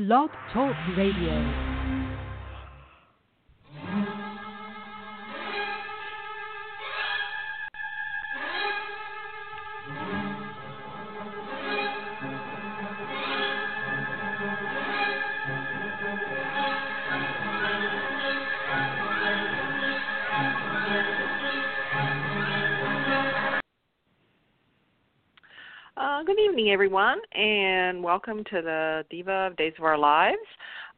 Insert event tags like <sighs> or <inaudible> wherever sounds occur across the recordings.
Blog Talk Radio. Everyone, and welcome to the Diva of Days of Our Lives.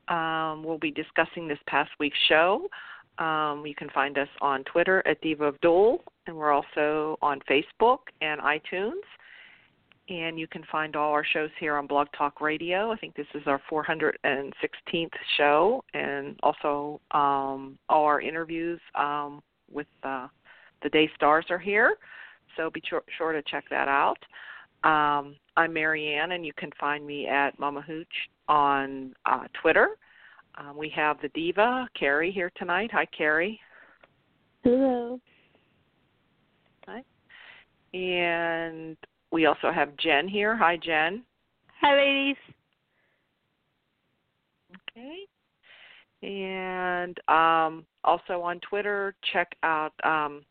Um, we'll be discussing this past week's show. Um, you can find us on Twitter at Diva of DOOL, and we're also on Facebook and iTunes. And you can find all our shows here on Blog Talk Radio. I think this is our 416th show, and also um, all our interviews um, with uh, the Day Stars are here. So be sure, sure to check that out. Um, I'm Marianne, and you can find me at Mama Hooch on uh, Twitter. Um, we have the diva, Carrie, here tonight. Hi, Carrie. Hello. Hi. And we also have Jen here. Hi, Jen. Hi, ladies. Okay. And um, also on Twitter, check out um,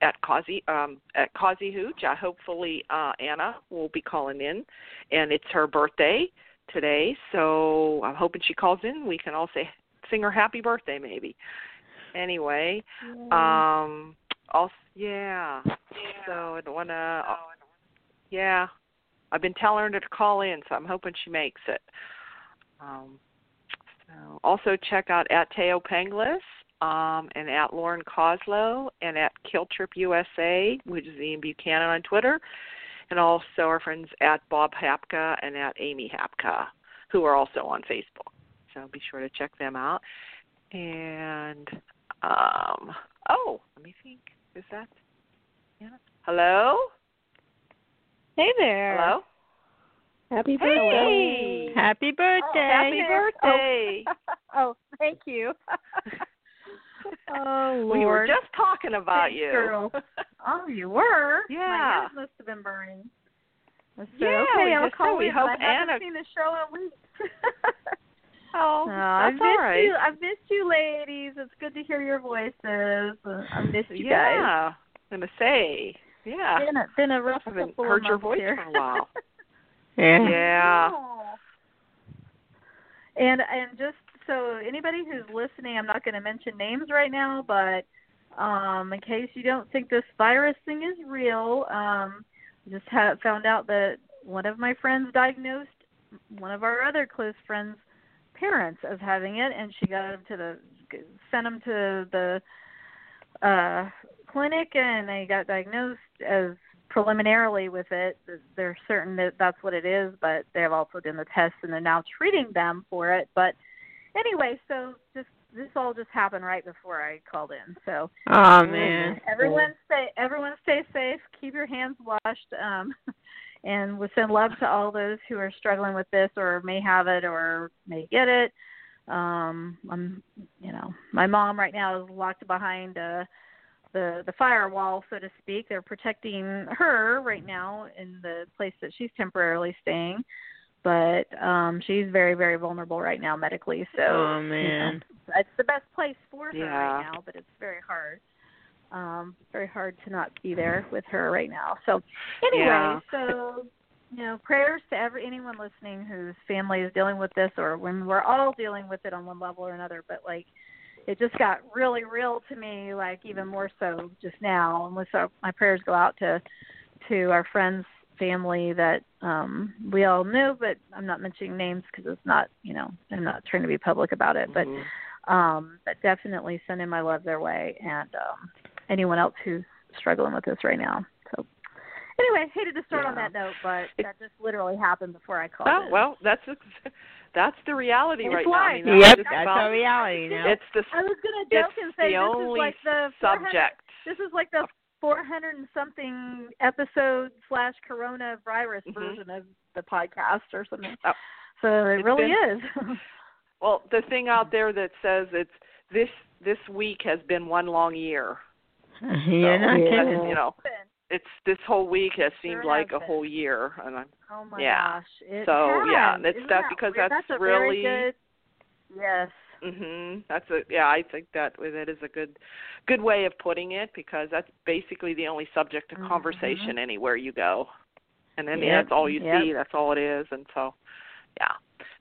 at Causey um, at Causey Hooch. Uh, hopefully, uh, Anna will be calling in, and it's her birthday today. So I'm hoping she calls in. We can all say sing her happy birthday, maybe. Anyway, um, also yeah. So I don't want to. Oh, Yeah, I've been telling her to call in, so I'm hoping she makes it. Um, so also check out at Thaao Penghlis um, and at Lauren Koslow and at Killtrip USA, which is Ian Buchanan on Twitter, and also our friends at Bob Hapka and at Amy Hapka, who are also on Facebook. So be sure to check them out. And um, oh, let me think. Is that Anna? Hello? Hey there. Hello? Happy Hey. Happy birthday. Happy birthday. Oh, <laughs> <laughs> thank you. <laughs> oh, Lord. <laughs> we were just talking about Thanks, you. girl. <laughs> Oh, you were? Yeah. My ears must have been burning. So, Yeah, okay, we I'll just call said we in. hope I haven't Anna- seen the show in weeks. <laughs> Oh, No, I've that's missed all right. you. I've missed you, ladies. It's good to hear your voices. Uh, I've missed you guys. yeah, I'm gonna say, yeah. Been a, been a rough I haven't couple heard of your voice here. for a while. Yeah. Yeah. Oh. And and just so anybody who's listening, I'm not going to mention names right now, but um, in case you don't think this virus thing is real, um, just ha- found out that one of my friends diagnosed one of our other close friends' parents as having it, and she got him to the sent him to the uh clinic, and they got diagnosed as preliminarily with it. They're certain that that's what it is, but they have also done the tests and they're now treating them for it. But anyway, so just this all just happened right before I called in. So Oh man. everyone stay everyone stay safe, keep your hands washed, um <laughs> and we send love to all those who are struggling with this or may have it or may get it. Um I'm you know, my mom right now is locked behind uh the the firewall, so to speak. They're protecting her right now in the place that she's temporarily staying, but um she's very very vulnerable right now medically. So Oh you know, man. it's the best place for her Yeah. right now, but it's very hard. Um, very hard to not be there with her right now. So anyway, Yeah. so you know, prayers to every anyone listening whose family is dealing with this, or when we're all dealing with it on one level or another. But like, it just got really real to me, like even more so just now. And so my prayers go out to to our friends, family that um we all knew, but I'm not mentioning names because it's not, you know, I'm not trying to be public about it. But Mhm. um but definitely sending my love their way and um anyone else who's struggling with this right now so anyway hated to start on that note but It- that just literally happened before i called Oh in. well, that's that's the reality It's right now. I mean, life. Yep, that's about- our reality now. It's the i was going to joke it's and say the this only is like the subject. this is like the 400 and something episode slash coronavirus Mhm. version of the podcast or something Oh. so it It's really been- is <laughs> <laughs> Well, the thing out there that says it's this this week has been one long year. You're So, not kidding. You know, it's this whole week has seemed Sure like has a been. whole year, and I'm Oh my Yeah. gosh. It So, has. yeah, it's Isn't that that because weird? that's a really- good Yes. Mhm. That's a yeah, I think that that is a good good way of putting it because that's basically the only subject of conversation anywhere you go. And then Yep, that's all you yep. see, that's all it is and so yeah.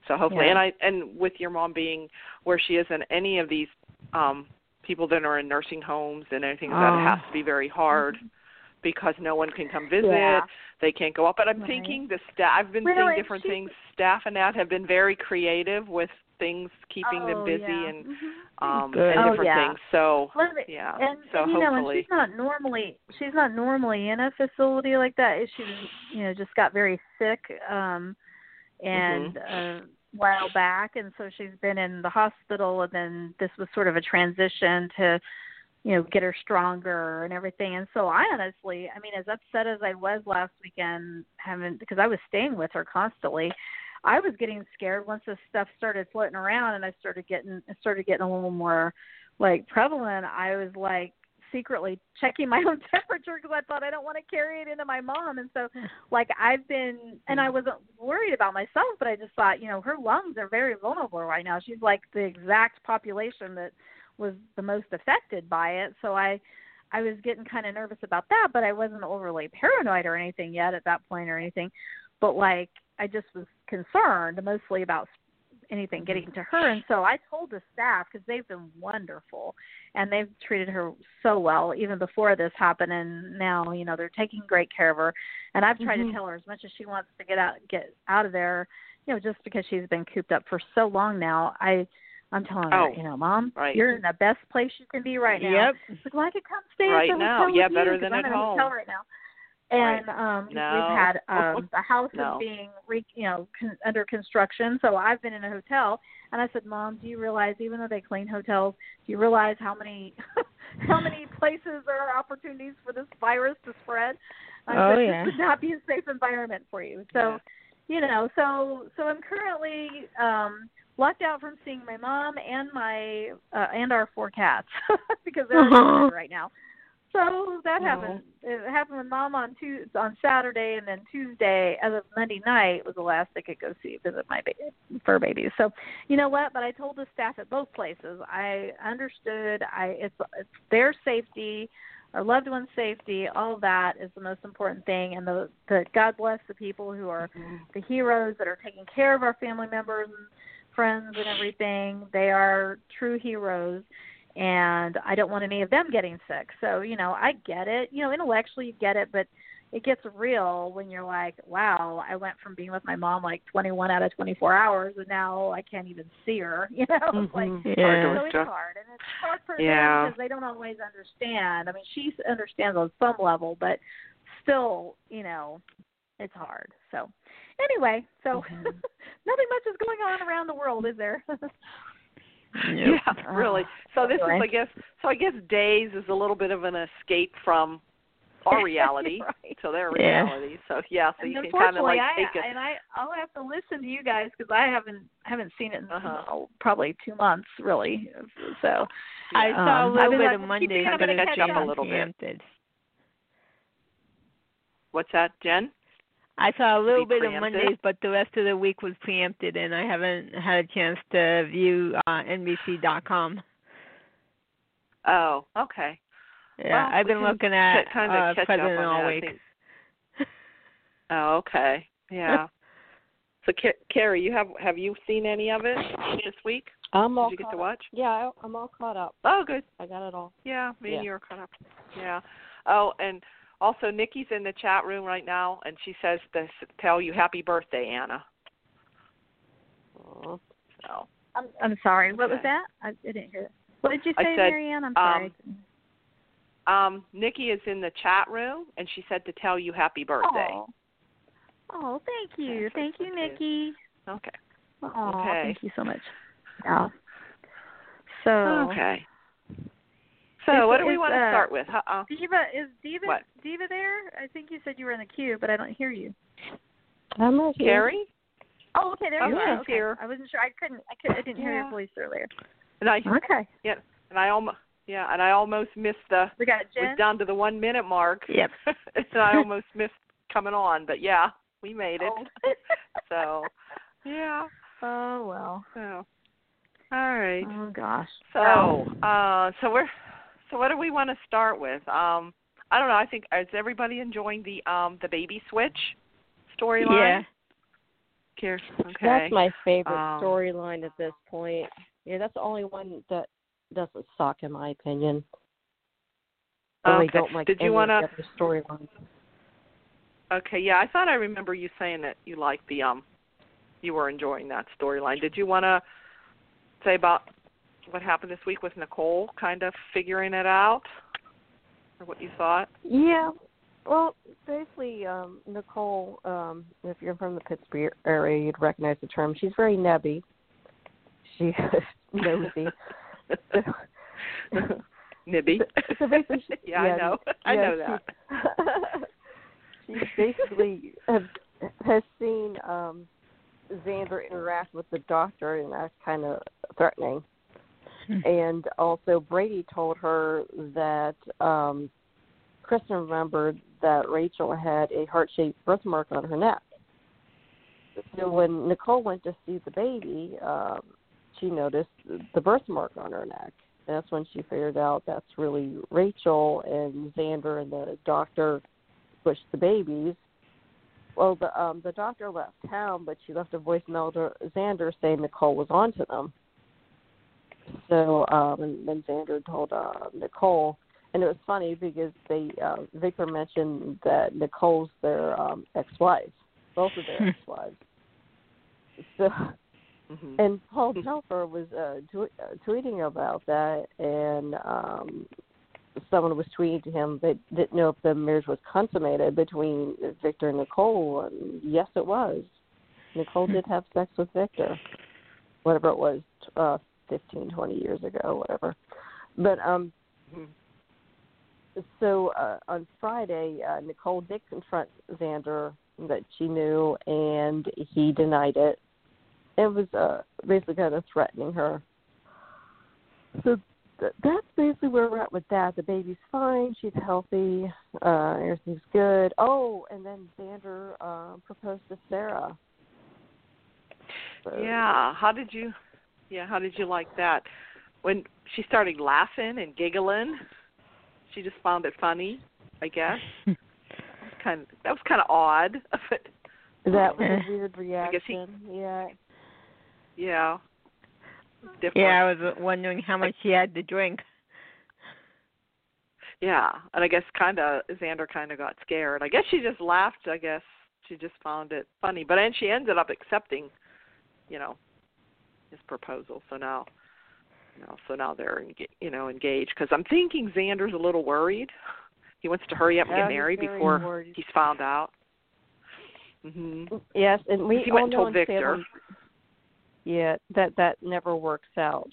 So hopefully Yeah. and I and with your mom being where she is in any of these um people that are in nursing homes and anything that Oh. has to be very hard because no one can come visit. Yeah. They can't go up. But I'm Right. thinking the staff I've been Well, seeing different she- things. Staff and that have been very creative with things keeping them Oh, busy yeah. and Mhm. um Good. and Oh, different yeah. things. So Let me- yeah. and, so and, you know, and she's not normally she's not normally in a facility like that. She you know, just got very sick um and Mm-hmm. uh, a while back, and so she's been in the hospital, and then this was sort of a transition to, you know, get her stronger and everything. And so I honestly, I mean, as upset as I was last weekend, having because I was staying with her constantly. I was getting scared once this stuff started floating around and I started getting started getting a little more like prevalent. I was like secretly checking <laughs> my own temperature because I thought I don't want to carry it into my mom. And so, like I've been, and I wasn't worried about myself, but I just thought, you know, her lungs are very vulnerable right now. She's like the exact population that was the most affected by it. So I, I was getting kind of nervous about that, but I wasn't overly paranoid or anything yet at that point or anything. But like I just was concerned mostly about anything getting to her and so i told the staff because they've been wonderful and they've treated her so well even before this happened and now you know they're taking great care of her and i've tried Mhm. to tell her as much as she wants to get out get out of there you know just because she's been cooped up for so long now i i'm telling her Oh, you know mom right. you're in the best place you can be right now Yep. She's like, well, I could come stay Right at the now. hotel Yeah, with better you, than I'm at home. hotel right now. And um No. we've had <laughs> um the house No. is being re, you know con- under construction, so I've been in a hotel. And I said, Mom, do you realize even though they clean hotels, do you realize how many <laughs> how many places there are opportunities for this virus to spread? I Oh, said, yeah. This would not be a safe environment for you. So you know, so so I'm currently um locked out from seeing my mom and my uh, and our four cats <laughs> because they're Uh-huh. right now. So that happened. It happened with mom on Tuesday, on Saturday, and then Tuesday, as of Monday night, was the last I could go see visit my ba- fur babies. So, you know what? But I told the staff at both places. I understood. I it's it's their safety, our loved ones' safety. All of that is the most important thing. And the the God bless the people who are mm-hmm. the heroes that are taking care of our family members and friends and everything. They are true heroes and I don't want any of them getting sick. So, you know, I get it. You know, intellectually you get it, but it gets real when you're like, wow, I went from being with my mom like 21 out of 24 hours and now I can't even see her, <laughs> you know? It's like. Yeah. Hard so it's adjust. hard, and it's hard for Yeah. them because they don't always understand. I mean, she understands on some level, but still, you know, it's hard. So, anyway, so Mhm. <laughs> nothing much is going on around the world, is there? <laughs> Nope. Yeah, <laughs> really. So this is, I guess, so I guess days is a little bit of an escape from our reality <laughs> right. to their Yeah. reality. So yeah, so and you can kind of like unfortunately, take I it. and I I'll have to listen to you guys because I haven't haven't seen it in Uh-huh. oh, probably two months really. So I Yeah. saw a Um, little I've been bit like, of keep Mondays, trying but to it's catch up a little bit. What's that, Jen? I saw a little Be bit of? Mondays, but the rest of the week was preempted, and I haven't had a chance to view uh, NBC.com. Oh, okay. Yeah, Well, I've been looking at kind of uh, catch President up on all that, week. Oh, okay. Yeah. <laughs> so, Ca- Carrie, you have have you seen any of it this week? I'm all Did you get caught to up. watch? Yeah, I- I'm all caught up. Oh, good. I got it all. Yeah, me and you are caught up. Yeah. Oh, and also Nikki's in the chat room right now, and she says to tell you happy birthday, Anna. Aw. So, I'm I'm sorry. What was that? I, I didn't hear. It. What did you say, said, Marianne? I'm sorry. um, Nikki is in the chat room, and she said to tell you happy birthday. Oh. Oh, thank you. Yeah, so thank you, it's okay. Nikki. Okay. Oh, Okay. thank you so much. Yeah. So Okay. So, Is- what do we want to uh, start with? Uh-uh. Diva is Diva What? Diva there? I think you said you were in the queue, but I don't hear you. I'm right here. Carrie? Oh, okay, there Oh, you are. Okay. here. I wasn't sure. I couldn't. I could. I didn't hear Yeah. your voice earlier. And I Okay. and I almost Yeah, and I almost missed the We got Jen. was Jen. down to the one minute mark. Yep. <laughs> and I <laughs> almost missed coming on, but yeah, we made it. Oh. <laughs> So yeah. oh well. So all right. Oh gosh. So uh so we're so what do we want to start with? Um I don't know, I think is everybody enjoying the um the baby switch storyline? Yeah. Okay. That's my favorite Um, storyline at this point. Yeah, that's the only one that doesn't suck in my opinion. I don't like Did you of the other. Okay, yeah, I thought I remember you saying that you liked the um you were enjoying that storyline. Did you want to say about what happened this week with Nicole kind of figuring it out or what you thought? Yeah. Well, basically, um, Nicole, um, if you're from the Pittsburgh area, you'd recognize the term. She's very nebby. She <laughs> nosy. <laughs> Nibby. So basically, she, <laughs> yeah, I know. I yeah, know that. She, she basically has, has seen um Xander interact with the doctor, and that's kind of threatening. And also, Brady told her that um Kristen remembered that Rachel had a heart-shaped birthmark on her neck. So when Nicole went to see the baby, um, she noticed the birthmark on her neck. And that's when she figured out that's really Rachel and Xander and the doctor pushed the babies. Well, the um, the doctor left town, but she left a voicemail to Xander saying Nicole was onto them. So um, and then Xander told uh, Nicole, and it was funny because they uh, Victor mentioned that Nicole's their um, ex-wife, both of their <laughs> ex-wives. So Mhm. and Paul Telfer was uh, tw- uh, tweeting about that, and um, someone was tweeting to him they didn't know if the marriage was consummated between Victor and Nicole, and yes, it was. Nicole <laughs> did have sex with Victor, whatever it was, uh, fifteen, twenty years ago, whatever. But um, so uh, on Friday, uh, Nicole did confront Xander that she knew, and he denied it. It was uh, basically kind of threatening her. So th- that's basically where we're at with that. The baby's fine. She's healthy. Uh, everything's good. Oh, and then Xander uh, proposed to Sarah. So, Yeah, how did you Yeah, how did you like that? When she started laughing and giggling, she just found it funny, I guess. <laughs> kind of, that was kind of odd, <laughs> but That was a <laughs> weird I guess he- reaction. Yeah. yeah. Different. Yeah, I was wondering how much he had to drink. Yeah, and I guess kind of Xander kind of got scared. I guess she just laughed. I guess she just found it funny, but then she ended up accepting, you know, his proposal. So now, you know, so now they're enga- you know engaged. Because I'm thinking Xander's a little worried. He wants to hurry up and Yeah, get married very before worried. he's found out. Mhm. Yes, and we He all went and know told Victor. Salem- yeah, that that never works out.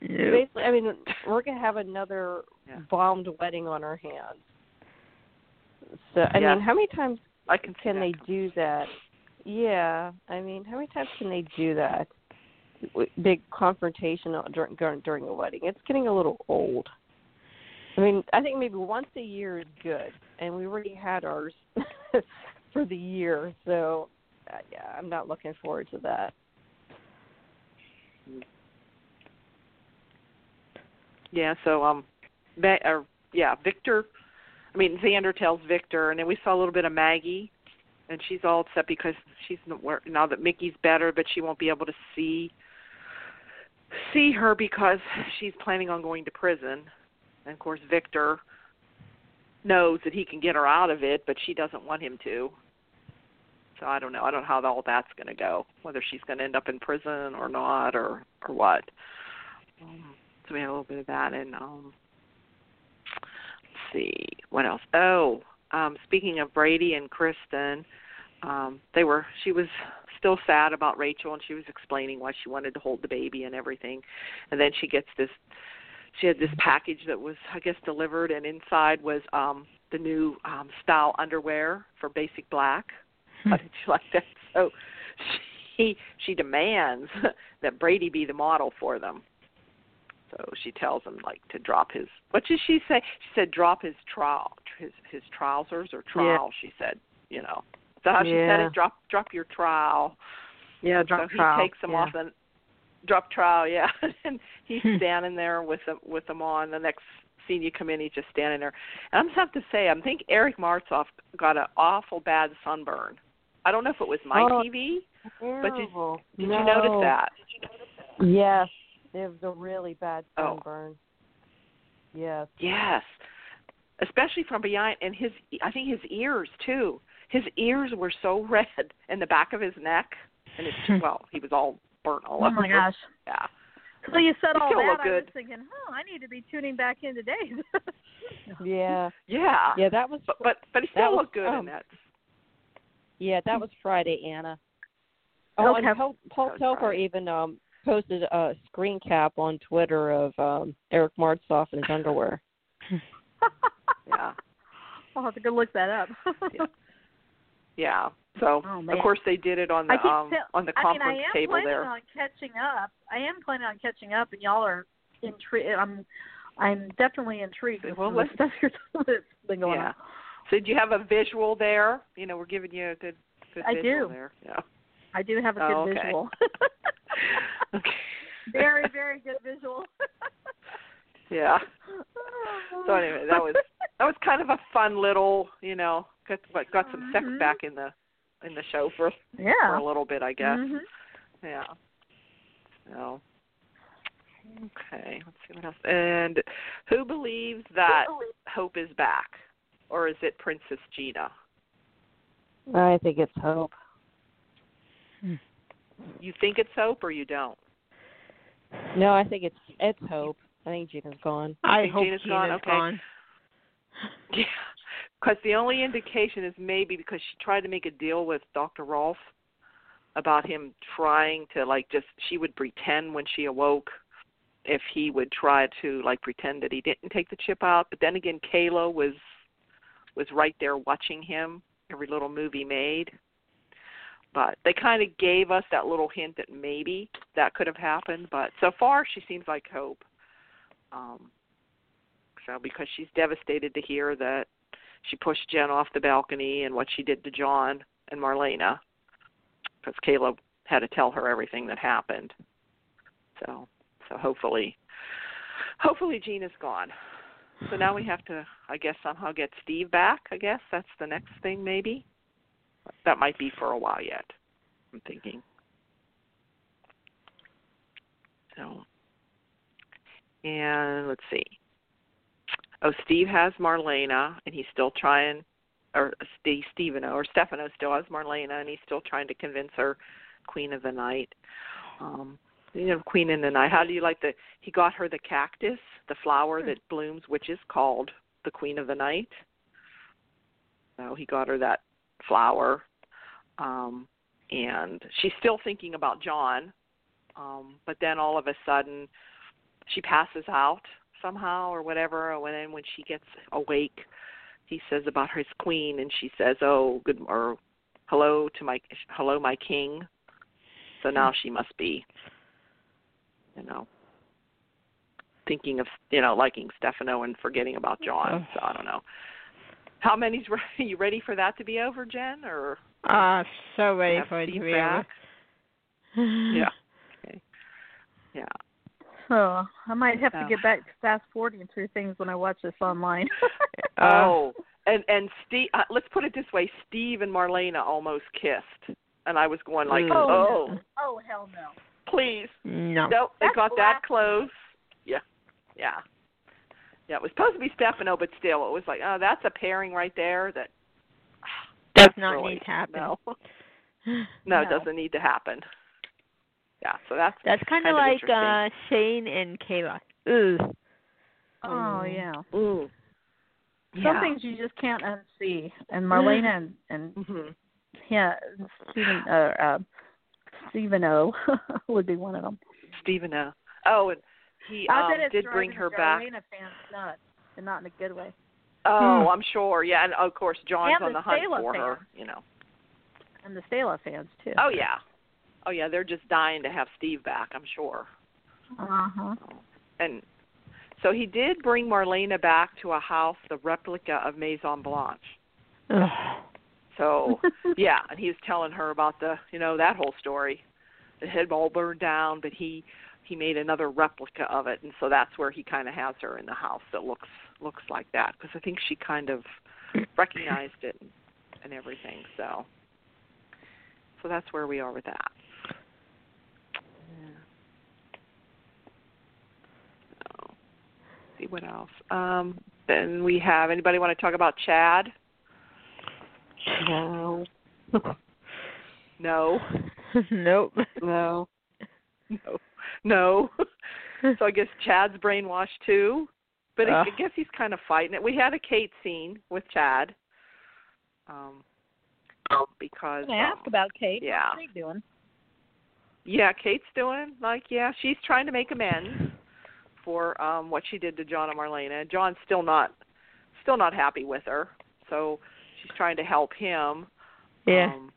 Nope. Basically, I mean, we're gonna have another Yeah. bombed wedding on our hands. So, I Yes. mean, how many times I can can they do that? Yeah, I mean, how many times can they do that? Big confrontation during during, a wedding. It's getting a little old. I mean, I think maybe once a year is good, and we already had ours <laughs> for the year. So, uh, yeah, I'm not looking forward to that. Yeah, so um, Ba- or yeah, Victor. I mean, Xander tells Victor, and then we saw a little bit of Maggie, and she's all upset because she's not now that Mickey's better, but she won't be able to see see her because she's planning on going to prison. And of course, Victor knows that he can get her out of it, but she doesn't want him to. So I don't know. I don't know how all that's going to go. Whether she's going to end up in prison or not, or or what. Um, so we have a little bit of that, and um, let's see what else. Oh, um, speaking of Brady and Kristen, um, they were. She was still sad about Rachel, and she was explaining why she wanted to hold the baby and everything. And then she gets this. She had this package that was, I guess, delivered, and inside was um, the new um, style underwear for Basic Black. How did you like that? So she she demands <laughs> that Brady be the model for them. So she tells him like to drop his. What did she say? She said drop his trou his his trousers or trowel. She said, you know. So how she said it? Drop drop your trowel. Yeah, drop so drop he takes them yeah. off and drop trowel. Yeah, <laughs> and he's Hmm. standing there with them with them on. The next scene you come in, he's just standing there. And I'm just have to say, I think Eric Martsolf got an awful bad sunburn. I don't know if it was my Oh, TV. But did- Terrible. Did no. you notice that? Yes, it was a really bad Oh. sunburn. Yes. Yes, especially from behind, and his I think his ears too. His ears were so <laughs> red in the back of his neck, and it's <laughs> well, he was all burnt all Oh over. my gosh. Yeah. So you said He all that. looked I was good. thinking, oh, I need to be tuning back in today. <laughs> Yeah. Yeah. Yeah, that was But but but he still was, looked good um, in that. yeah, that was Friday, Anna. Oh, Okay. and Paul, Paul That Telfer Friday. even um posted a screen cap on Twitter of um Eric Martsolf in his underwear. Yeah. I'll have to go look that up. Yeah. Yeah. So Oh, of course they did it on the um on the I mean, conference I am table planning there. on catching up. I am planning on catching up, and y'all are intrigued. I'm, I'm definitely intrigued with Well, let's- the stuff <laughs> you're been going yeah. on. So do you have a visual there? You know, we're giving you a good good I visual do. there. Yeah. I do have a good Oh, okay. visual. <laughs> <laughs> Okay. very, very good visual. Yeah. So anyway, that was that was kind of a fun little, you know, got got got some sex Mhm. back in the in the show for yeah. for a little bit, I guess. Mhm. Yeah. So. Okay, let's see what else. And who believes that Hope is back, or is it Princess Gina? I think it's Hope. You think it's Hope, or you don't? No, I think it's it's Hope. I think Gina's gone. I think hope Gina's Gina's gone? Okay. gone. Yeah, <laughs> <laughs> because the only indication is maybe because she tried to make a deal with Dr. Rolf about him trying to like just she would pretend when she awoke if he would try to like pretend that he didn't take the chip out. But then again, Kayla was was right there watching him every little move he made. But they kind of gave us that little hint that maybe that could have happened. But so far, she seems like hope. Um, so because she's devastated to hear that she pushed Jen off the balcony and what she did to John and Marlena, because Caleb had to tell her everything that happened. So, so hopefully, hopefully Gina's gone. So now we have to, I guess, somehow get Steve back. I guess that's the next thing, maybe. That might be for a while yet. I'm thinking. So, and let's see. Oh, Steve has Marlena, and he's still trying, or Steve Stevano or Stefano still has Marlena, and he's still trying to convince her Queen of the Night. Um, you know, Queen in the Night. How do you like the? He got her the cactus, the flower that blooms, which is called the Queen of the Night. So he got her that flower, um, and she's still thinking about John. Um, but then all of a sudden, she passes out somehow or whatever. And then when she gets awake, he says about his queen, and she says, "Oh, good or hello to my hello, my king." So now she must be, you know, thinking of you know liking Stefano and forgetting about John. So I don't know. How many's <laughs> re- are you ready for that to be over, Jen? Or Uh so ready for it to be back? over. <sighs> Yeah. Okay. Yeah. So I might have So. to get back to fast forwarding through things when I watch this online. Uh, <laughs> oh, and and Steve. Uh, let's put it this way: Steve and Marlena almost kissed, and I was going like, Mm. "Oh, no. oh hell no. please." no. Nope, they got that close. Yeah, yeah, yeah. It was supposed to be Stefano, but still, it was like, oh, that's a pairing right there. That <sighs> Does <sighs> not really, need to happen. No, <laughs> no, it doesn't need to happen. Yeah, so that's That's kind Kind of of like uh Shane and Kayla. Ugh. Oh yeah. Some yeah. things you just can't unsee. And Marlena and, and hmm yeah, Stephen uh, uh Stephen O <laughs> would be one of them. Stephen O. Oh, and he I um, did bring her back. Marlena fans nuts, and not in a good way. Oh, Hmm. I'm sure. Yeah, and of course John's And on the the hunt Stella for her. You know. And the Stella fans too. Oh yeah. Oh yeah, they're just dying to have Steve back. I'm sure. Uh huh. and so he did bring Marlena back to a house, the replica of Maison Blanche. Ugh. So <laughs> yeah, and he was telling her about the you know that whole story. It had all burned down, but he he made another replica of it, and so that's where he kind of has her in the house that looks looks like that because I think she kind of <clears throat> recognized it and everything. So so that's where we are with that. Yeah. So, see what else. Um, then we have anybody want to talk about Chad? No. No. nope. No. No. No. so I guess Chad's brainwashed too. But I I guess he's kind of fighting it. We had a Kate scene with Chad. Um because I ask um, about Kate. yeah. What's Kate doing? yeah, Kate's doing like yeah, she's trying to make amends for um what she did to John and Marlena. John's still not still not happy with her. So she's trying to help him. Yeah. Um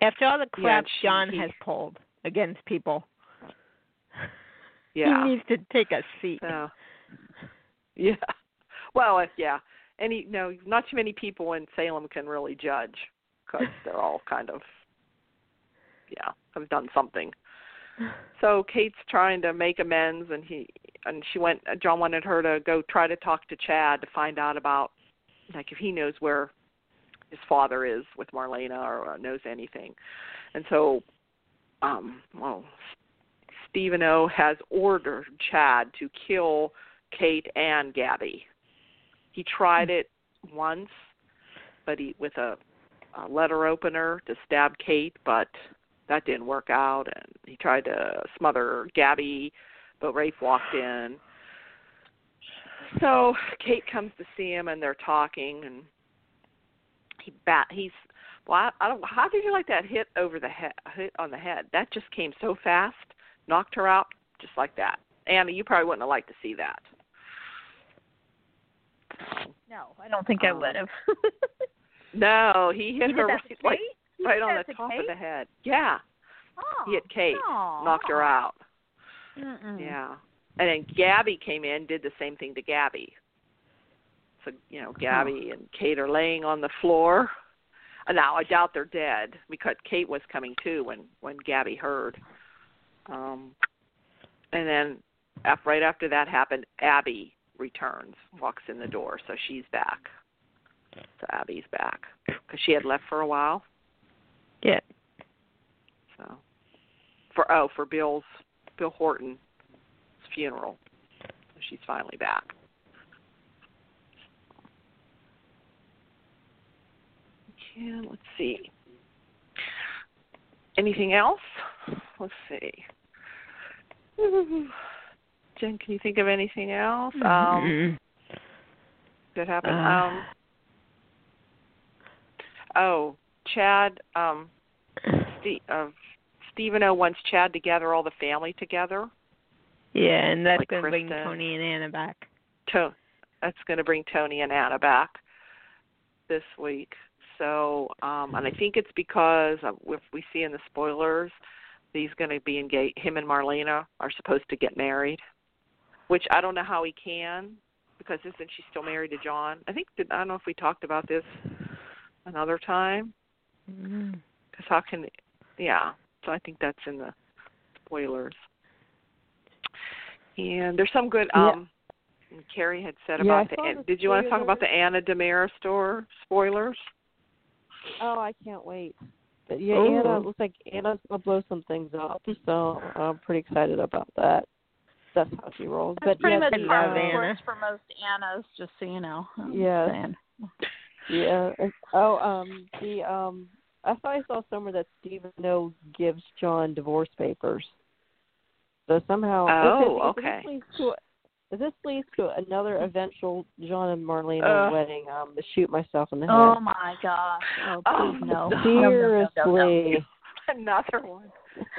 After all the yeah, crap she- John he- has pulled against people, <laughs> yeah. he needs to take a seat. So, yeah. Well, yeah. Any no, not too many people in Salem can really judge because they're all kind of, yeah, have done something. <laughs> So Kate's trying to make amends, and he and she went. John wanted her to go try to talk to Chad to find out about, like, if he knows where his father is with Marlena or uh, knows anything. And so, um, well, Stephen O has ordered Chad to kill Kate and Gabi. He tried it once, but he with a, a letter opener to stab Kate, but that didn't work out. And he tried to smother Gabi, but Rafe walked in. So Kate comes to see him, and they're talking, and he bat he's well. I, I don't. How did you like that hit over the head? Hit on the head. That just came so fast, knocked her out just like that. Anna, you probably wouldn't have liked to see that. No, I don't think I Um, would have. <laughs> No, he hit you her right, like, You right on the top Kate? of the head. Yeah, Oh, he hit Kate, no. knocked her out. Mm-mm. Yeah, and then Gabi came in, did the same thing to Gabi. So you know, Gabi and Kate are laying on the floor. Uh, Now I doubt they're dead because Kate was coming too when when Gabi heard. Um, and then af right after that happened, Abby returns, walks in the door, so she's back. So Abby's back because she had left for a while. Yeah. So for oh for Bill's Bill Horton's funeral, she's finally back. Yeah, let's see. Anything else? Let's see. <sighs> Jen, can you think of anything else? Um, Mm-mm. that happened? Uh. um, oh, Chad. Um, Steve, uh, Stephen O wants Chad to gather all the family together. yeah, and that's like gonna bring Tony and Anna back. To, that's going to bring Tony and Anna back this week. So, um, and I think it's because if we see in the spoilers, he's going to be engaged. Him and Marlena are supposed to get married, which I don't know how he can because isn't she still married to John? I think I don't know if we talked about this another time. Mm. Because how can, yeah. So I think that's in the spoilers. And there's some good. Yeah. um Carrie had said Yeah, about I the. the Did you want to talk about the. Anna DiMera store spoilers? Oh, I can't wait. But yeah, Oh. Anna looks like Anna's gonna blow some things up, so I'm pretty excited about that. That's how she rolls. That's but pretty yeah, much how it Anna. works for most Annas, just so you know. I'm Yes. saying. <laughs> Yeah. Oh, um, the um, I thought I saw somewhere that Stephen O gives John divorce papers. So somehow. Oh, if, it- if okay. This leads to, this leads to another eventual John and Marlena Ugh. wedding, um, to shoot myself in the head. Oh my gosh! Oh, Oh, please no. no. No, no, no, no, no. Seriously. <laughs> Another one.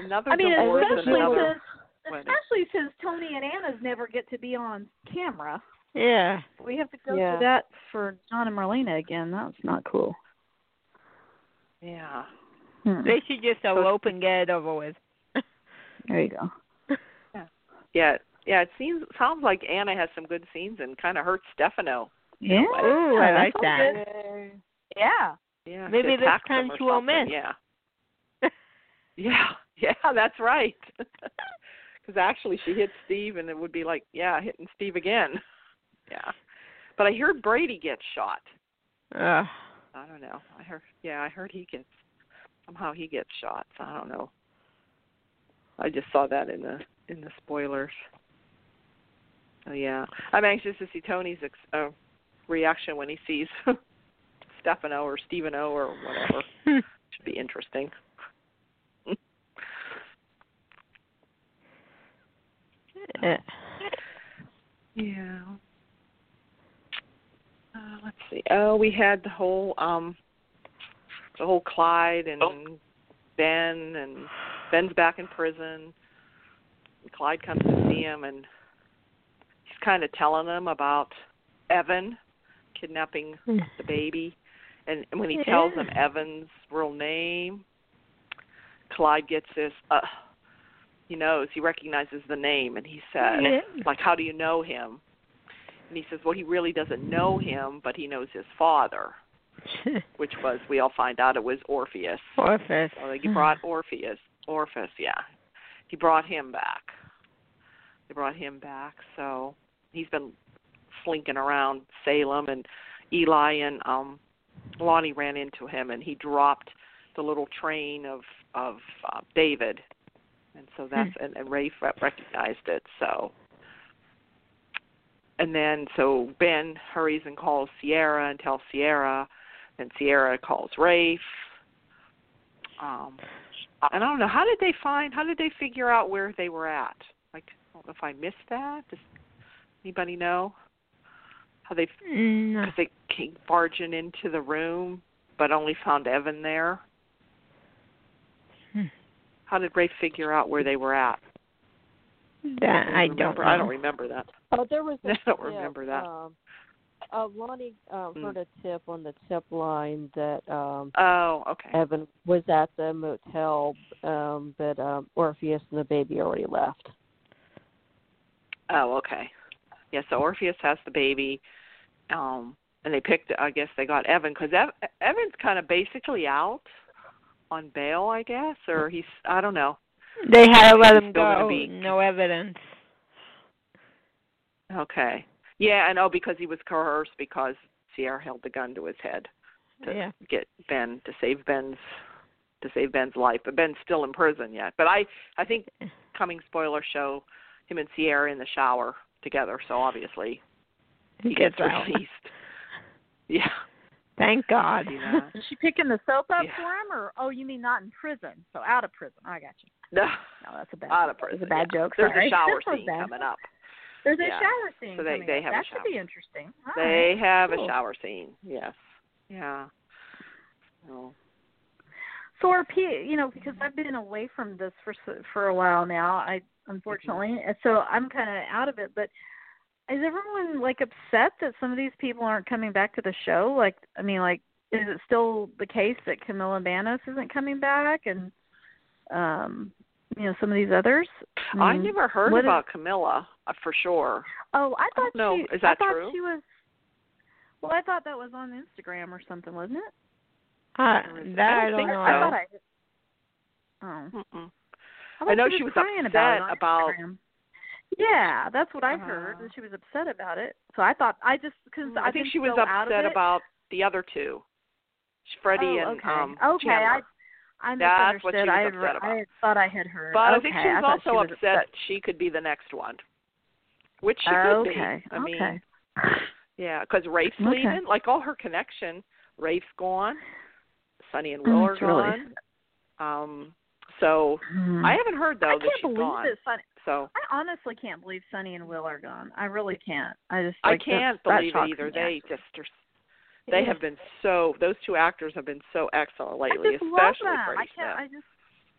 Another I mean, divorce. especially since wedding. especially since Tony and Anna's never get to be on camera. Yeah. We have to go Yeah. through that for John and Marlena again. That's not cool. Yeah. Hmm. They should just elope and get it over with. <laughs> There you go. <laughs> Yeah. yeah, it seems sounds like Anna has some good scenes and kind of hurts Stefano. Yeah. Ooh, I like that. good. Yeah. Yeah, Maybe this time them or she will something, miss. Yeah. <laughs> Yeah, yeah, that's right. Because actually, she hit Steve, and it would be like, yeah, hitting Steve again. Yeah, but I heard Brady gets shot. Ugh. I don't know. I heard, yeah, I heard he gets somehow he gets shot. So I don't know. I just saw that in the in the spoilers. So yeah, I'm anxious to see Tony's ex- uh, reaction when he sees <laughs> Stefano or Stevano or whatever. <laughs> Should be interesting. Eh. Yeah. Let's see. Oh, we had the whole um the whole Clyde and Ben and Ben's back in prison. Clyde comes to see him and he's kind of telling him about Evan kidnapping the baby. And, and when he tells him Evan's real name, Clyde gets this uh he knows, he recognizes the name and he says Yeah. like how do you know him? And he says, Well he really doesn't know him, but he knows his father, <laughs> which was we all find out it was Orpheus. Orpheus. So he brought Orpheus. Orpheus, yeah. He brought him back. They brought him back. So he's been slinking around Salem and Eli and um Lani ran into him and he dropped the little train of of uh, David. And so that's and, and Rafe re- recognized it. So and then so Ben hurries and calls Ciera and tells Ciera and Ciera calls Rafe. Um and I don't know how did they find how did they figure out where they were at? Like I don't know if I missed that. Does anybody know how they No. because they came barging into the room but only found Evan there? Hmm. How did Ray figure out where they were at? That I don't remember. know. I don't remember that. Oh, there was. <laughs> a I don't tip, remember that. Um, uh, Lani um, Mm. heard a tip on the tip line that um, Oh, okay. Evan was at the motel, um, but um, Orpheus and the baby already left. Oh, okay. Yeah, so Orpheus has the baby, um, and they picked. I guess they got Evan because Ev- Evan's kind of basically out on bail, I guess, or he's. I don't know. They had to let He's him still go. be- No evidence. Okay. Yeah, I know because he was coerced because Ciera held the gun to his head to Yeah. get Ben to save Ben's to save Ben's life. But Ben's still in prison yet. But I I think coming spoiler show him and Ciera in the shower together. So obviously He he gets gets released. <laughs> Yeah. Thank God. See that? Is she picking the soap up Yeah. for him, or oh, you mean not in prison? So out of prison. I got you. No. No, that's a bad. Out of that was a bad yeah. joke. There's Sorry. a shower <laughs> scene coming up. There's a Yeah. shower scene So they- they have a that should be interesting. All They right. have Cool. a shower scene. Yes. Yeah. So, So are P, you know, because I've been away from this for for a while now. I unfortunately, Mm-hmm. so I'm kind of out of it. But is everyone like upset that some of these people aren't coming back to the show? Like, I mean, like, is it still the case that Camila Banus isn't coming back, and um, you know, some of these others? I mean, never heard what is- about Camila uh, for sure. Oh, I I thought don't she. Is that I thought true? she was. Well, I thought that was on Instagram or something, wasn't it? Uh, Or is it- that I I don't don't know. I thought I. Oh. Mm-mm. thought I know she she was was crying about it upset on about- Yeah, that's what I heard. Uh, That she was upset about it. So I thought I just because I I've think she was so upset about the other two, Freddie oh, and okay. um okay, Chandler. I That's what she was I, upset about. I thought I had heard. But okay, I think she was thought she also was upset, she could be the next one, which she could okay. be. I okay. mean, yeah, because Rafe's Okay. leaving. Like all her connection, Rafe's gone. Sonny and Will Mm, are it's really- gone. Um, so Hmm. I haven't heard though I that she's believe gone. Sonny. So I honestly can't believe Sonny and Will are gone. I really can't. I just I like, that- can't believe it either. They just are. They Yeah. have been so. Those two actors have been so excellent lately, I just especially love them. I can't. Smith. I just.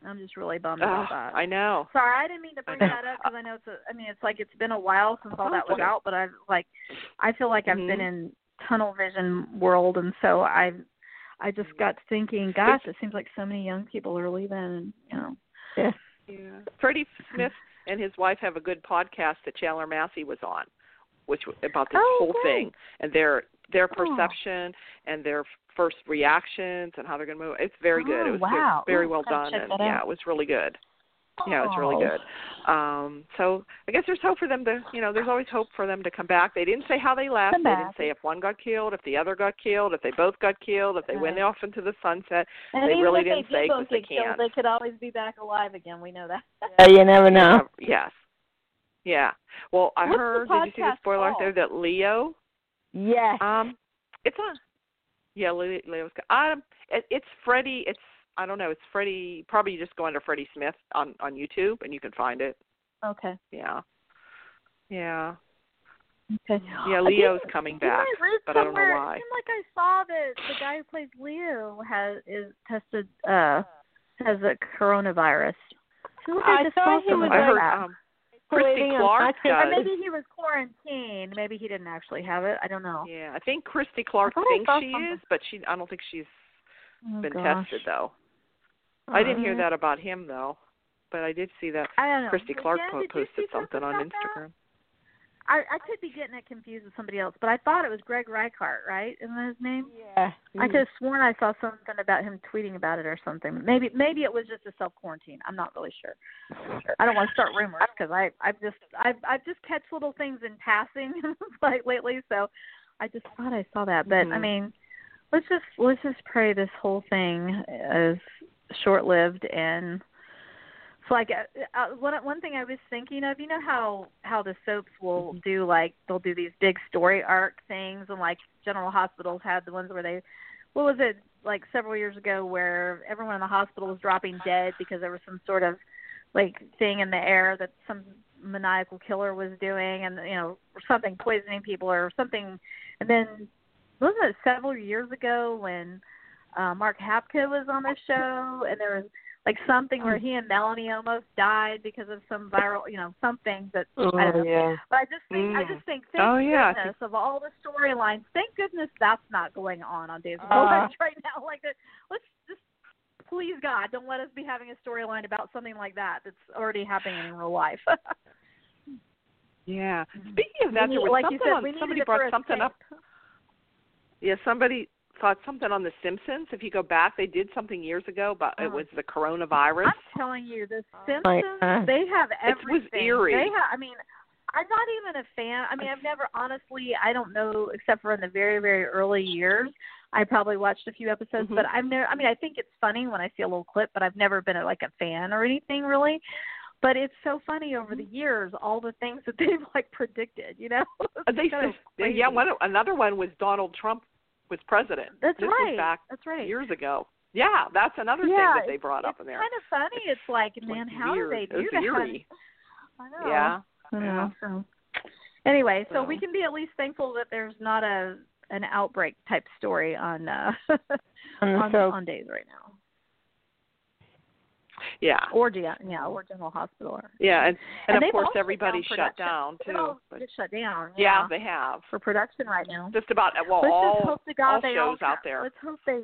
I'm just really bummed Ugh, about that. I know. Sorry, I didn't mean to bring that up because I know it's a. I mean, it's like it's been a while since all Oh, that was out, but I've like, I feel like I've been Mhm. in tunnel vision world, and so I, I just got thinking, gosh, it seems like so many young people are leaving, and you know. Yeah. Yeah. Freddie Smith and his wife have a good podcast that Chandler Massey was on, which about this Oh, whole good. thing and their their Oh. perception and their first reactions and how they're going to move. It's very good. Oh, It was wow. very, very well done, and that yeah, it was really good. Yeah, it was really Oh. good. Um, so I guess there's hope for them to, you know, there's always hope for them to come back. They didn't say how they left. They didn't say if one got killed, if the other got killed, if they both got killed, if they went off into the sunset. And They really didn't they say did 'cause both they get killed, can't. They could always be back alive again. We know that. Uh, you never know. Yes. Yeah. Well, I What's heard. Did you see the spoiler out there that Leo? Yes. Um, it's on. Yeah, Le- Leo's. Um, it, it's Freddie. It's I don't know. It's Freddie. Probably you just go under Freddie Smith on on YouTube and you can find it. Okay. Yeah. Yeah. Okay. Yeah, Leo's coming back, but I don't know why. It seemed like I saw that the guy who plays Leo has is tested uh has a coronavirus. I I, thought he was I heard um, Christy Clark Atkins. or maybe he was quarantined. Maybe he didn't actually have it. I don't know. Yeah, I think Christy Clark thinks she something. is, but she. I don't think she's Oh, been gosh. tested though. Oh, I didn't hear that about him though, but I did see that I don't know. Christy Clark posted see something on Instagram. that? I I could be getting it confused with somebody else, but I thought it was Greg Rikaart, right? Isn't that his name? Yeah. I could have sworn I saw something about him tweeting about it or something. Maybe maybe it was just a self quarantine. I'm not really sure. I don't want to start rumors because I I've just I've I've just catch little things in passing <laughs> like lately, so I just thought I saw that. But I Mhm. mean, let's just let's just pray this whole thing is short lived and it's like uh, uh, one one thing I was thinking of, you know how how the soaps will do like they'll do these big story arc things, and like General Hospitals had the ones where they, what was it like several years ago where everyone in the hospital was dropping dead because there was some sort of like thing in the air that some maniacal killer was doing, and you know or something poisoning people or something, and then wasn't it several years ago when uh, Mark Hapka was on the show, and there was like something where he and Melanie almost died because of some viral, you know, something that I don't know. Oh, yeah. But I just think I Mm. just think thank Oh, yeah, goodness of all the storylines. Thank goodness that's not going on on Days of Uh. <laughs> Right now. Like that, let's just please God don't let us be having a storyline about something like that that's already happening in real life. <laughs> Yeah. Speaking of that, We there need- was like you something said, on. Somebody brought something up. Yeah, somebody thought something on The Simpsons. If you go back, they did something years ago, but it was the coronavirus. I'm telling you, the Simpsons, God. they have everything. It was eerie. They have. I mean, I'm not even a fan. I mean, I've never honestly. I don't know, except for in the very, very early years. I probably watched a few episodes, Mhm. but I've never. I mean, I think it's funny when I see a little clip, but I've never been a, like a fan or anything really. But it's so funny over the years, all the things that <laughs> they've like predicted. You know, Uh, they kind of yeah, one another one was Donald Trump was president. That's this right. Was back That's right. years ago. Yeah, that's another yeah, thing that they brought up in there. It's kind of funny. It's like, It's man, like how weird. do they do was that? eerie. <laughs> I know. Yeah. I Yeah. know. So anyway, so, So. we can be at least thankful that there's not a an outbreak type story on uh <laughs> On the on, soap. on days right now. Yeah. Or G- yeah, or General Hospital. Or, Yeah, and and, they've of course all shut everybody down shut down too. all But shut down. yeah, Yeah, they have. for production right now. Just about well let's all just hope to God all they shows all out there. Let's hope they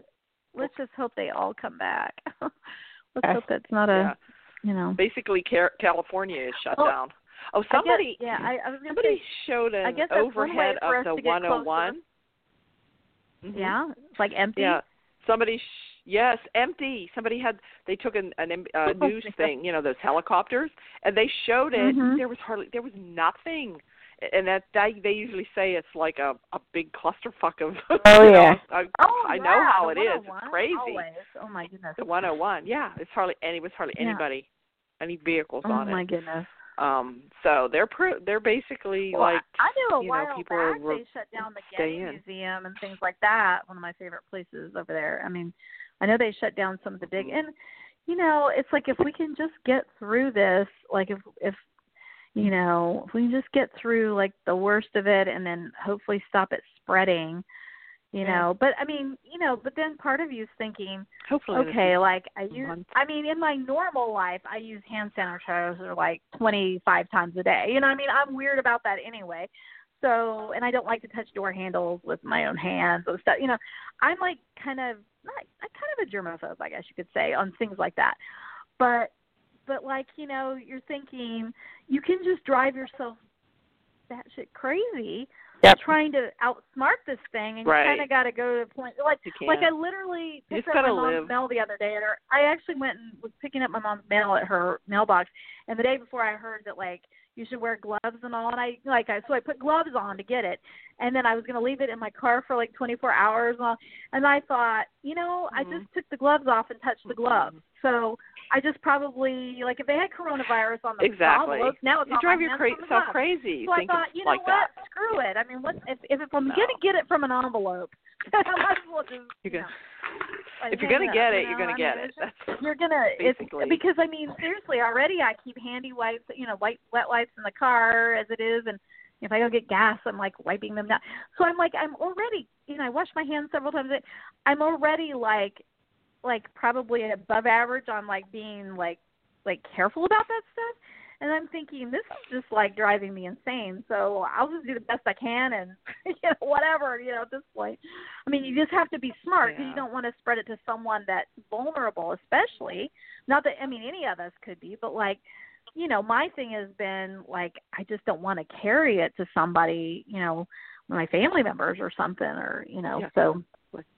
let's just hope they all come back. <laughs> let's Yes. hope that's not a yeah. you know. Basically Car- California is shut Oh, down. Oh, I guess- somebody yeah, I, I was gonna somebody say showed I an guess that's one way overhead of the to get closer. 101. Mhm. yeah, it's like empty. Yeah. Somebody, sh- yes, empty. Somebody had. They took an, an uh, <laughs> Oh, news thing, you know, those helicopters, and they showed it. Mhm. There was hardly, there was nothing, and that they, they usually say it's like a a big clusterfuck of. Oh, <laughs> you know, yeah. I, Oh, I yeah, know how it is. It's crazy. Always. Oh my goodness. The 101, yeah, it's hardly any. Was hardly Yeah. anybody, any vehicles Oh on it. Oh my goodness. Um, so they're pr- they're basically Well, like I knew a you know, while people back were- they shut down the Getty. Museum and things like that. One of my favorite places over there. I mean, I know they shut down some of the big and you know, it's like if we can just get through this, like if if you know, if we can just get through like the worst of it and then hopefully stop it spreading, you Yeah. know. But I mean, you know, but then part of you is thinking, hopefully okay, like I use month. I mean in my normal life I use hand sanitizer like 25 times a day. You know, what I mean I'm weird about that anyway. So, and I don't like to touch door handles with my own hands and stuff. You know, I'm like kind of not I'm kind of a germaphobe, I guess you could say, on things like that. But but like you know, you're thinking you can just drive yourself that shit crazy Yep. trying to outsmart this thing, and Right. you kind of got to go to the point. Like, like I literally picked up my mom's live. mail the other day, and her, I actually went and was picking up my mom's mail at her mailbox. And the day before, I heard that like you should wear gloves and all, and I like I so I put gloves on to get it, and then I was going to leave it in my car for like 24 hours, and, all, and I thought, you know, I Mhm. just took the gloves off and touched the Mhm. gloves, so. I just probably like if they had coronavirus on the Exactly. envelopes, now it's you on drive yourself on crazy. You So I thought, you know like what? that. Screw it. I mean, what if if, if I'm No. gonna get it from an envelope, <laughs> I might as well just You're you gonna, know, like, if you're gonna get you it, you're know? gonna I get mean, it. just- That's You're gonna basically. it's because I mean seriously already I keep handy wipes you know white wet wipes in the car as it is and if I go get gas I'm like wiping them down so I'm like I'm already you know I wash my hands several times a day. I'm already like like probably above average on like being like like careful about that stuff and I'm thinking this is just like driving me insane so I'll just do the best I can and <laughs> you know whatever you know at this point I mean you just have to be smart because Yeah. you don't want to spread it to someone that's vulnerable especially not that I mean any of us could be but like you know my thing has been like I just don't want to carry it to somebody you know my family members or something or you know Yeah. so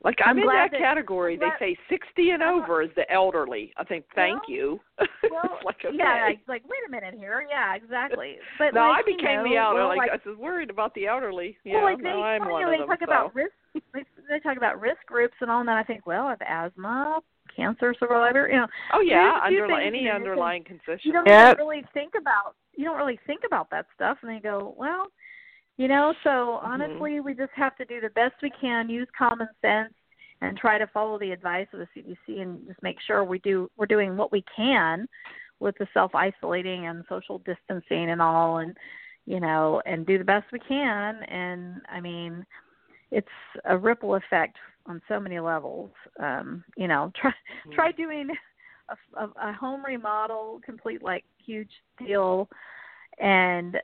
Like I'm I'm, in glad that that- category. I'm They glad- say 60 and over is the elderly. I think thank <laughs> Well, you. well like okay. yeah like, like wait a minute here yeah exactly but no, like, I became you know, the elderly. well, like, like I was worried about the elderly. Yeah, well, like they, now I'm well, one you know, of they them. talk so. about risk. They, they talk about risk groups and all, and then I think, well, I have asthma, cancer survivor, you know, oh yeah, there's a few underlying things any you can- underlying you don't Yep. really think about. You don't really think about that stuff, and they go, well, you know. So Mm-hmm. honestly, we just have to do the best we can, use common sense, and try to follow the advice of the CDC, and just make sure we do we're doing what we can with the self isolating and social distancing and all, and you know, and do the best we can. And I mean, it's a ripple effect on so many levels. Um, you know, <laughs> try try doing a, a, a home remodel, complete like huge deal, and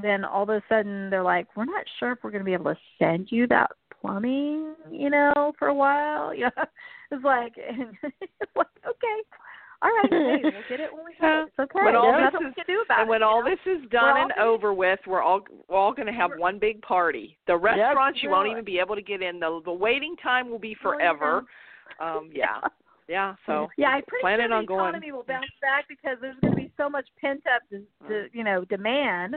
then all of a sudden they're like, we're not sure if we're going to be able to send you that plumbing, you know, for a while. <laughs> Know, it's like, <laughs> and it's like okay, all right, hey, <laughs> we'll get it when we get it. It's okay. When all this is- do about and when it. you all know? this is done and gonna- over with, we're all we're all going to have one big party. The restaurants you won't even be able to get in. The the waiting time will be Oh, forever. Um, yeah, yeah. So yeah, I'm pretty planning sure on the going. economy will bounce back because there's going to be so much pent up, de- you know, demand.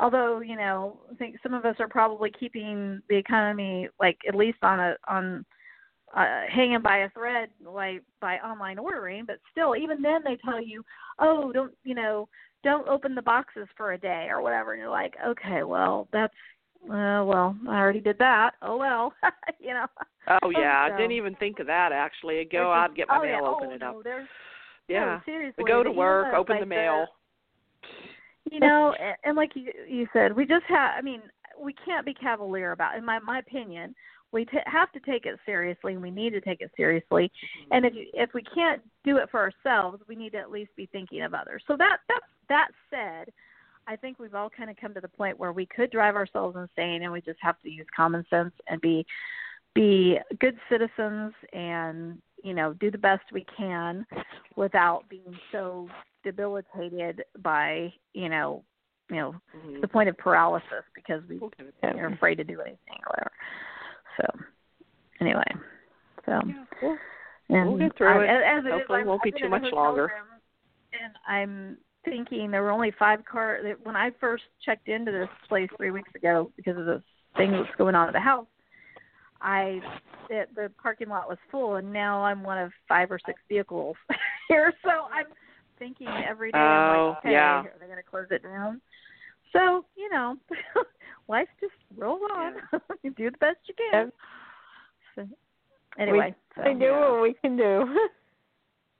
Although you know, I think some of us are probably keeping the economy like at least on a on uh, hanging by a thread like by online ordering. But still, even then they tell you, oh, don't you know, don't open the boxes for a day or whatever. And you're like, okay, well that's. Uh, well, I already did that. Oh well, <laughs> you know. Oh yeah, so- I didn't even think of that actually. Go just- out, get my oh, mail, yeah. open oh, it no, up. Yeah, no, seriously. Go to work, the- open like the mail. You know, and, and like you, you said, we just have. I mean, we can't be cavalier about. In my my opinion, we t- have to take it seriously, and we need to take it seriously. Mm-hmm. And if you, if we can't do it for ourselves, we need to at least be thinking of others. So that that that said, I think we've all kind of come to the point where we could drive ourselves insane, and we just have to use common sense and be be good citizens and you know do the best we can without being so debilitated by you know you know Mhm. to the point of paralysis because we We'll get it are afraid to do anything or whatever. So anyway, so Yeah, cool. and We'll get through I, it. As, as Hopefully it I'm- won't be I've been too much longer. room, And I'm thinking there were only five cars when I first checked into this place three weeks ago because of the thing that's going on at the house. I it, the parking lot was full, and now I'm one of five or six vehicles <laughs> here. So I'm thinking every day, I'm Oh, like, okay, yeah. are they going to close it down? So you know, <laughs> life just rolls on. <laughs> you do the best you can. So, anyway, so, We do Yeah. what we can do.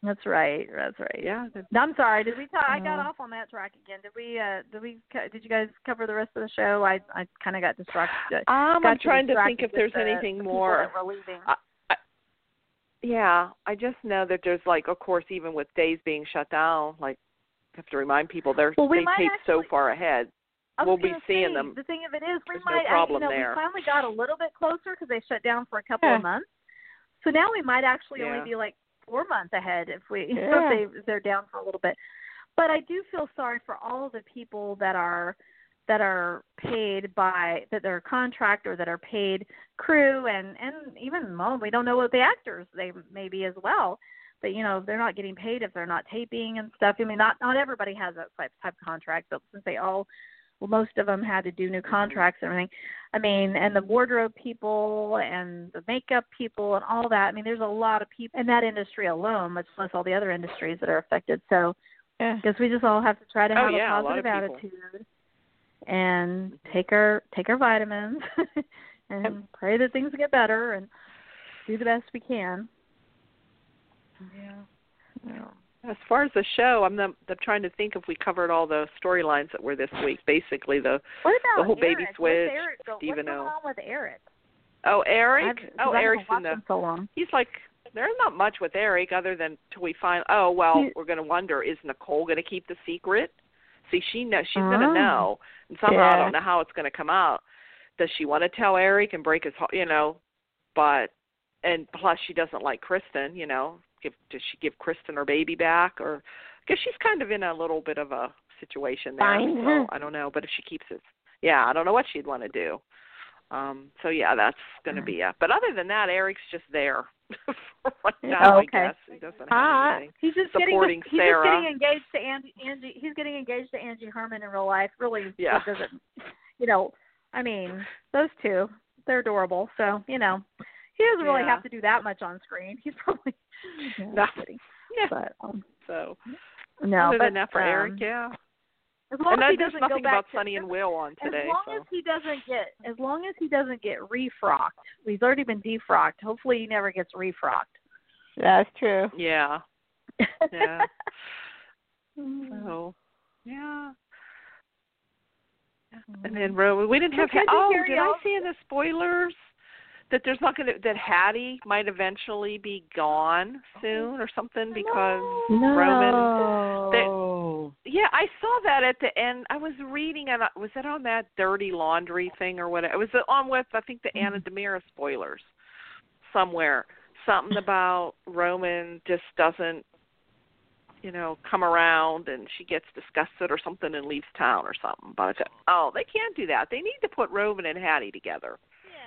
That's right. That's right. Yeah, that- No, I'm sorry. Did we talk? I got off on that track again. Did we? uh Did we? Did you guys cover the rest of the show? I I kind of got distracted. Um, got I'm trying to think if there's the- anything the more. I- Yeah, I just know that there's like, of course, even with days being shut down, like, I have to remind people they're Well, we they tape so far ahead. We'll be seeing say, them. The thing of it is, we There's no might. I, problem you know, there. we finally got a little bit closer because they shut down for a couple Yeah. of months. So now we might actually Yeah. only be like four months ahead if we <laughs> Yeah. if they if they're down for a little bit. but I do feel sorry for all of the people that are that are paid by that they're contract or that are paid crew and and even well, we don't know what the actors they may be as well but you know they're not getting paid if they're not taping and stuff i mean not not everybody has that type type of contract but since they all well most of them had to do new contracts and everything i mean and the wardrobe people and the makeup people and all that i mean there's a lot of people in that industry alone much less all the other industries that are affected so Yeah. guess we just all have to try to Oh, have yeah, a a lot of positive people. attitude and take our take our vitamins <laughs> and pray that things get better and do the best we can. Yeah. As far as the show, I'm, not, I'm trying to think if we covered all the storylines that were this week. Basically, the What about The whole baby Eric? switch, What's Eric, Stephen What's going O. on with Eric? oh Eric, I've- oh Eric's in the. so long. He's like there's not much with Eric other than till we find. Oh well, we're going to wonder is Nicole going to keep the secret? See, she knows she's going Oh. Ah, to know, and somehow I don't know how it's going to come out. Does she want to tell Eric and break his heart? You know, but and plus she doesn't like Kristen. You know, give does she give Kristen her baby back or? Because she's kind of in a little bit of a situation there. Fine. So I don't know, but if she keeps it, yeah, I don't know what she'd want to do. Um, so yeah, that's going to be it. But other than that, Eric's just there for <laughs> right now. Oh, I okay. guess he doesn't have anything. He's just Supporting getting <laughs> he's Sarah. just getting engaged to Angie, Angie. He's getting engaged to Angie Harmon in real life. Really, Yeah. it doesn't. You know, I mean, those two, they're adorable. So you know, he doesn't really Yeah. have to do that much on screen. He's probably <laughs> No. no, kidding. Yeah. But um, So no, other but than that, for um, Eric, yeah. As long And as then he there's doesn't nothing go back about to, Sonny and Will on today. As long so. as he doesn't get, as long as he doesn't get refrocked, he's already been defrocked. Hopefully, he never gets refrocked. That's true. yeah. <laughs> Yeah. Mm. So yeah. And then Roman, we didn't have. Okay, oh, did I I'll- see in the spoilers that there's not going to that Hattie might eventually be gone soon or something because Roman. No. Yeah, I saw that at the end. I was reading and was it on that dirty laundry thing or what? It was on with I think the Anna mm-hmm. DiMera spoilers somewhere. Something <laughs> about Roman just doesn't, you know, come around and she gets disgusted or something and leaves town or something. But I said, oh, they can't do that. They need to put Roman and Hattie together.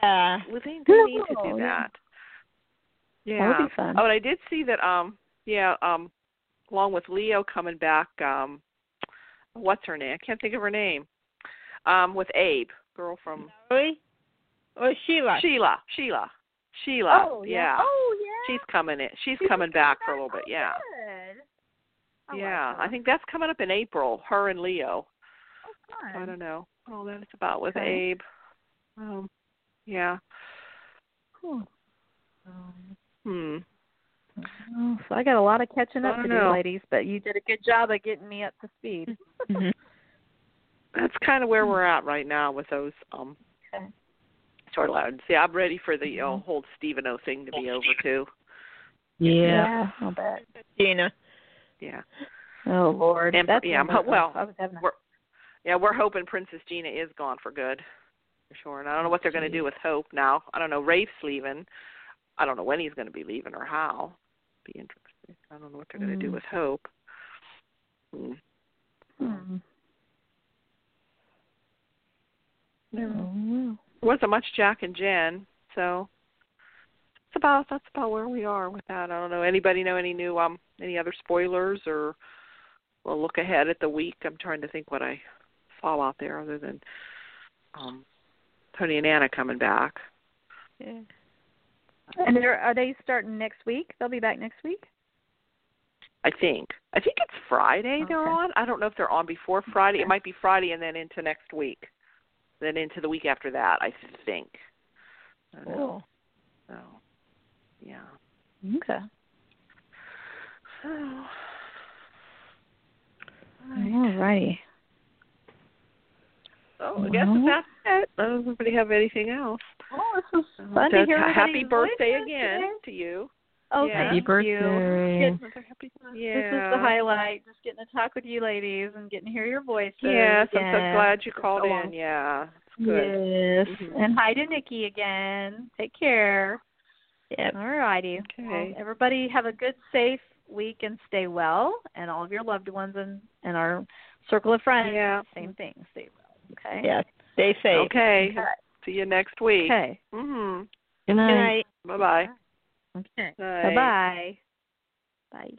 Yeah. They, they need to do yeah. that. That Yeah. would be fun. Oh, and I did see that. Um, yeah. Um, along with Leo coming back. Um, what's her name? I can't think of her name. Um, with Abe, girl from Zoe? Or Sheila? Sheila. Sheila. Sheila. oh yeah. Oh yeah. She's coming in. She's She's coming back for a little bit. Oh, Yeah. Good. I yeah. I think that's coming up in April. Her and Leo. Oh, I don't know. Oh, that is about with Okay. Abe. Um. Yeah. Cool. Hmm. Oh, so I got a lot of catching up to don't do, ladies. But you did a good job of getting me up to speed. Mhm. <laughs> that's kind of where we're at right now with those um Okay. storylines. Yeah, I'm ready for the uh, Mm-hmm. whole Stevano thing to be over too. Yeah. I'll bet. Gina. Yeah, Oh Lord. And- That's yeah, I'm one of ho- well, I was having a- we're yeah we're hoping Princess Gina is gone for good, for sure. And I don't know what they're going to do with Hope now. I don't know. Rafe's leaving. I don't know when he's going to be leaving or how. Be interesting. I don't know what they're going to do Mm. with Hope. Hmm. Hmm. Yeah. Oh, There wasn't much Jack and Jen, so that's about that's about where we are with that. I don't know. Anybody know any new um any other spoilers or we'll look ahead at the week. I'm trying to think what I saw out there other than um Tony and Anna coming back. Yeah. And they're, are they starting next week? They'll be back next week. I think. I think it's Friday they're on. I don't know if they're on before Friday. It might be Friday and then into next week. Then into the week after that, I think. I don't. So, yeah. Okay. So, All righty. Oh, I guess Well. that's it. Does anybody have anything else? Oh, this was Uh, fun to just hear ha- Happy birthday again today. to you. Oh, Yeah. thank Happy you. birthday. Getting- Happy, This yeah. is the highlight. Just getting to talk with you ladies and getting to hear your voices. Yes, I'm so glad you called so in. long. Yeah, it's good. Yes. Mhm. And hi to Nikki again. Take care. Yep. All righty. Okay. Well, everybody have a good, safe week and stay well, and all of your loved ones and and our circle of friends. Yeah. Same thing. Stay well. Okay. Yeah. Stay safe. Okay. Okay. See you next week. Okay. Mhm. Good night. Good night. Bye bye. Okay. Bye. Bye-bye. Bye.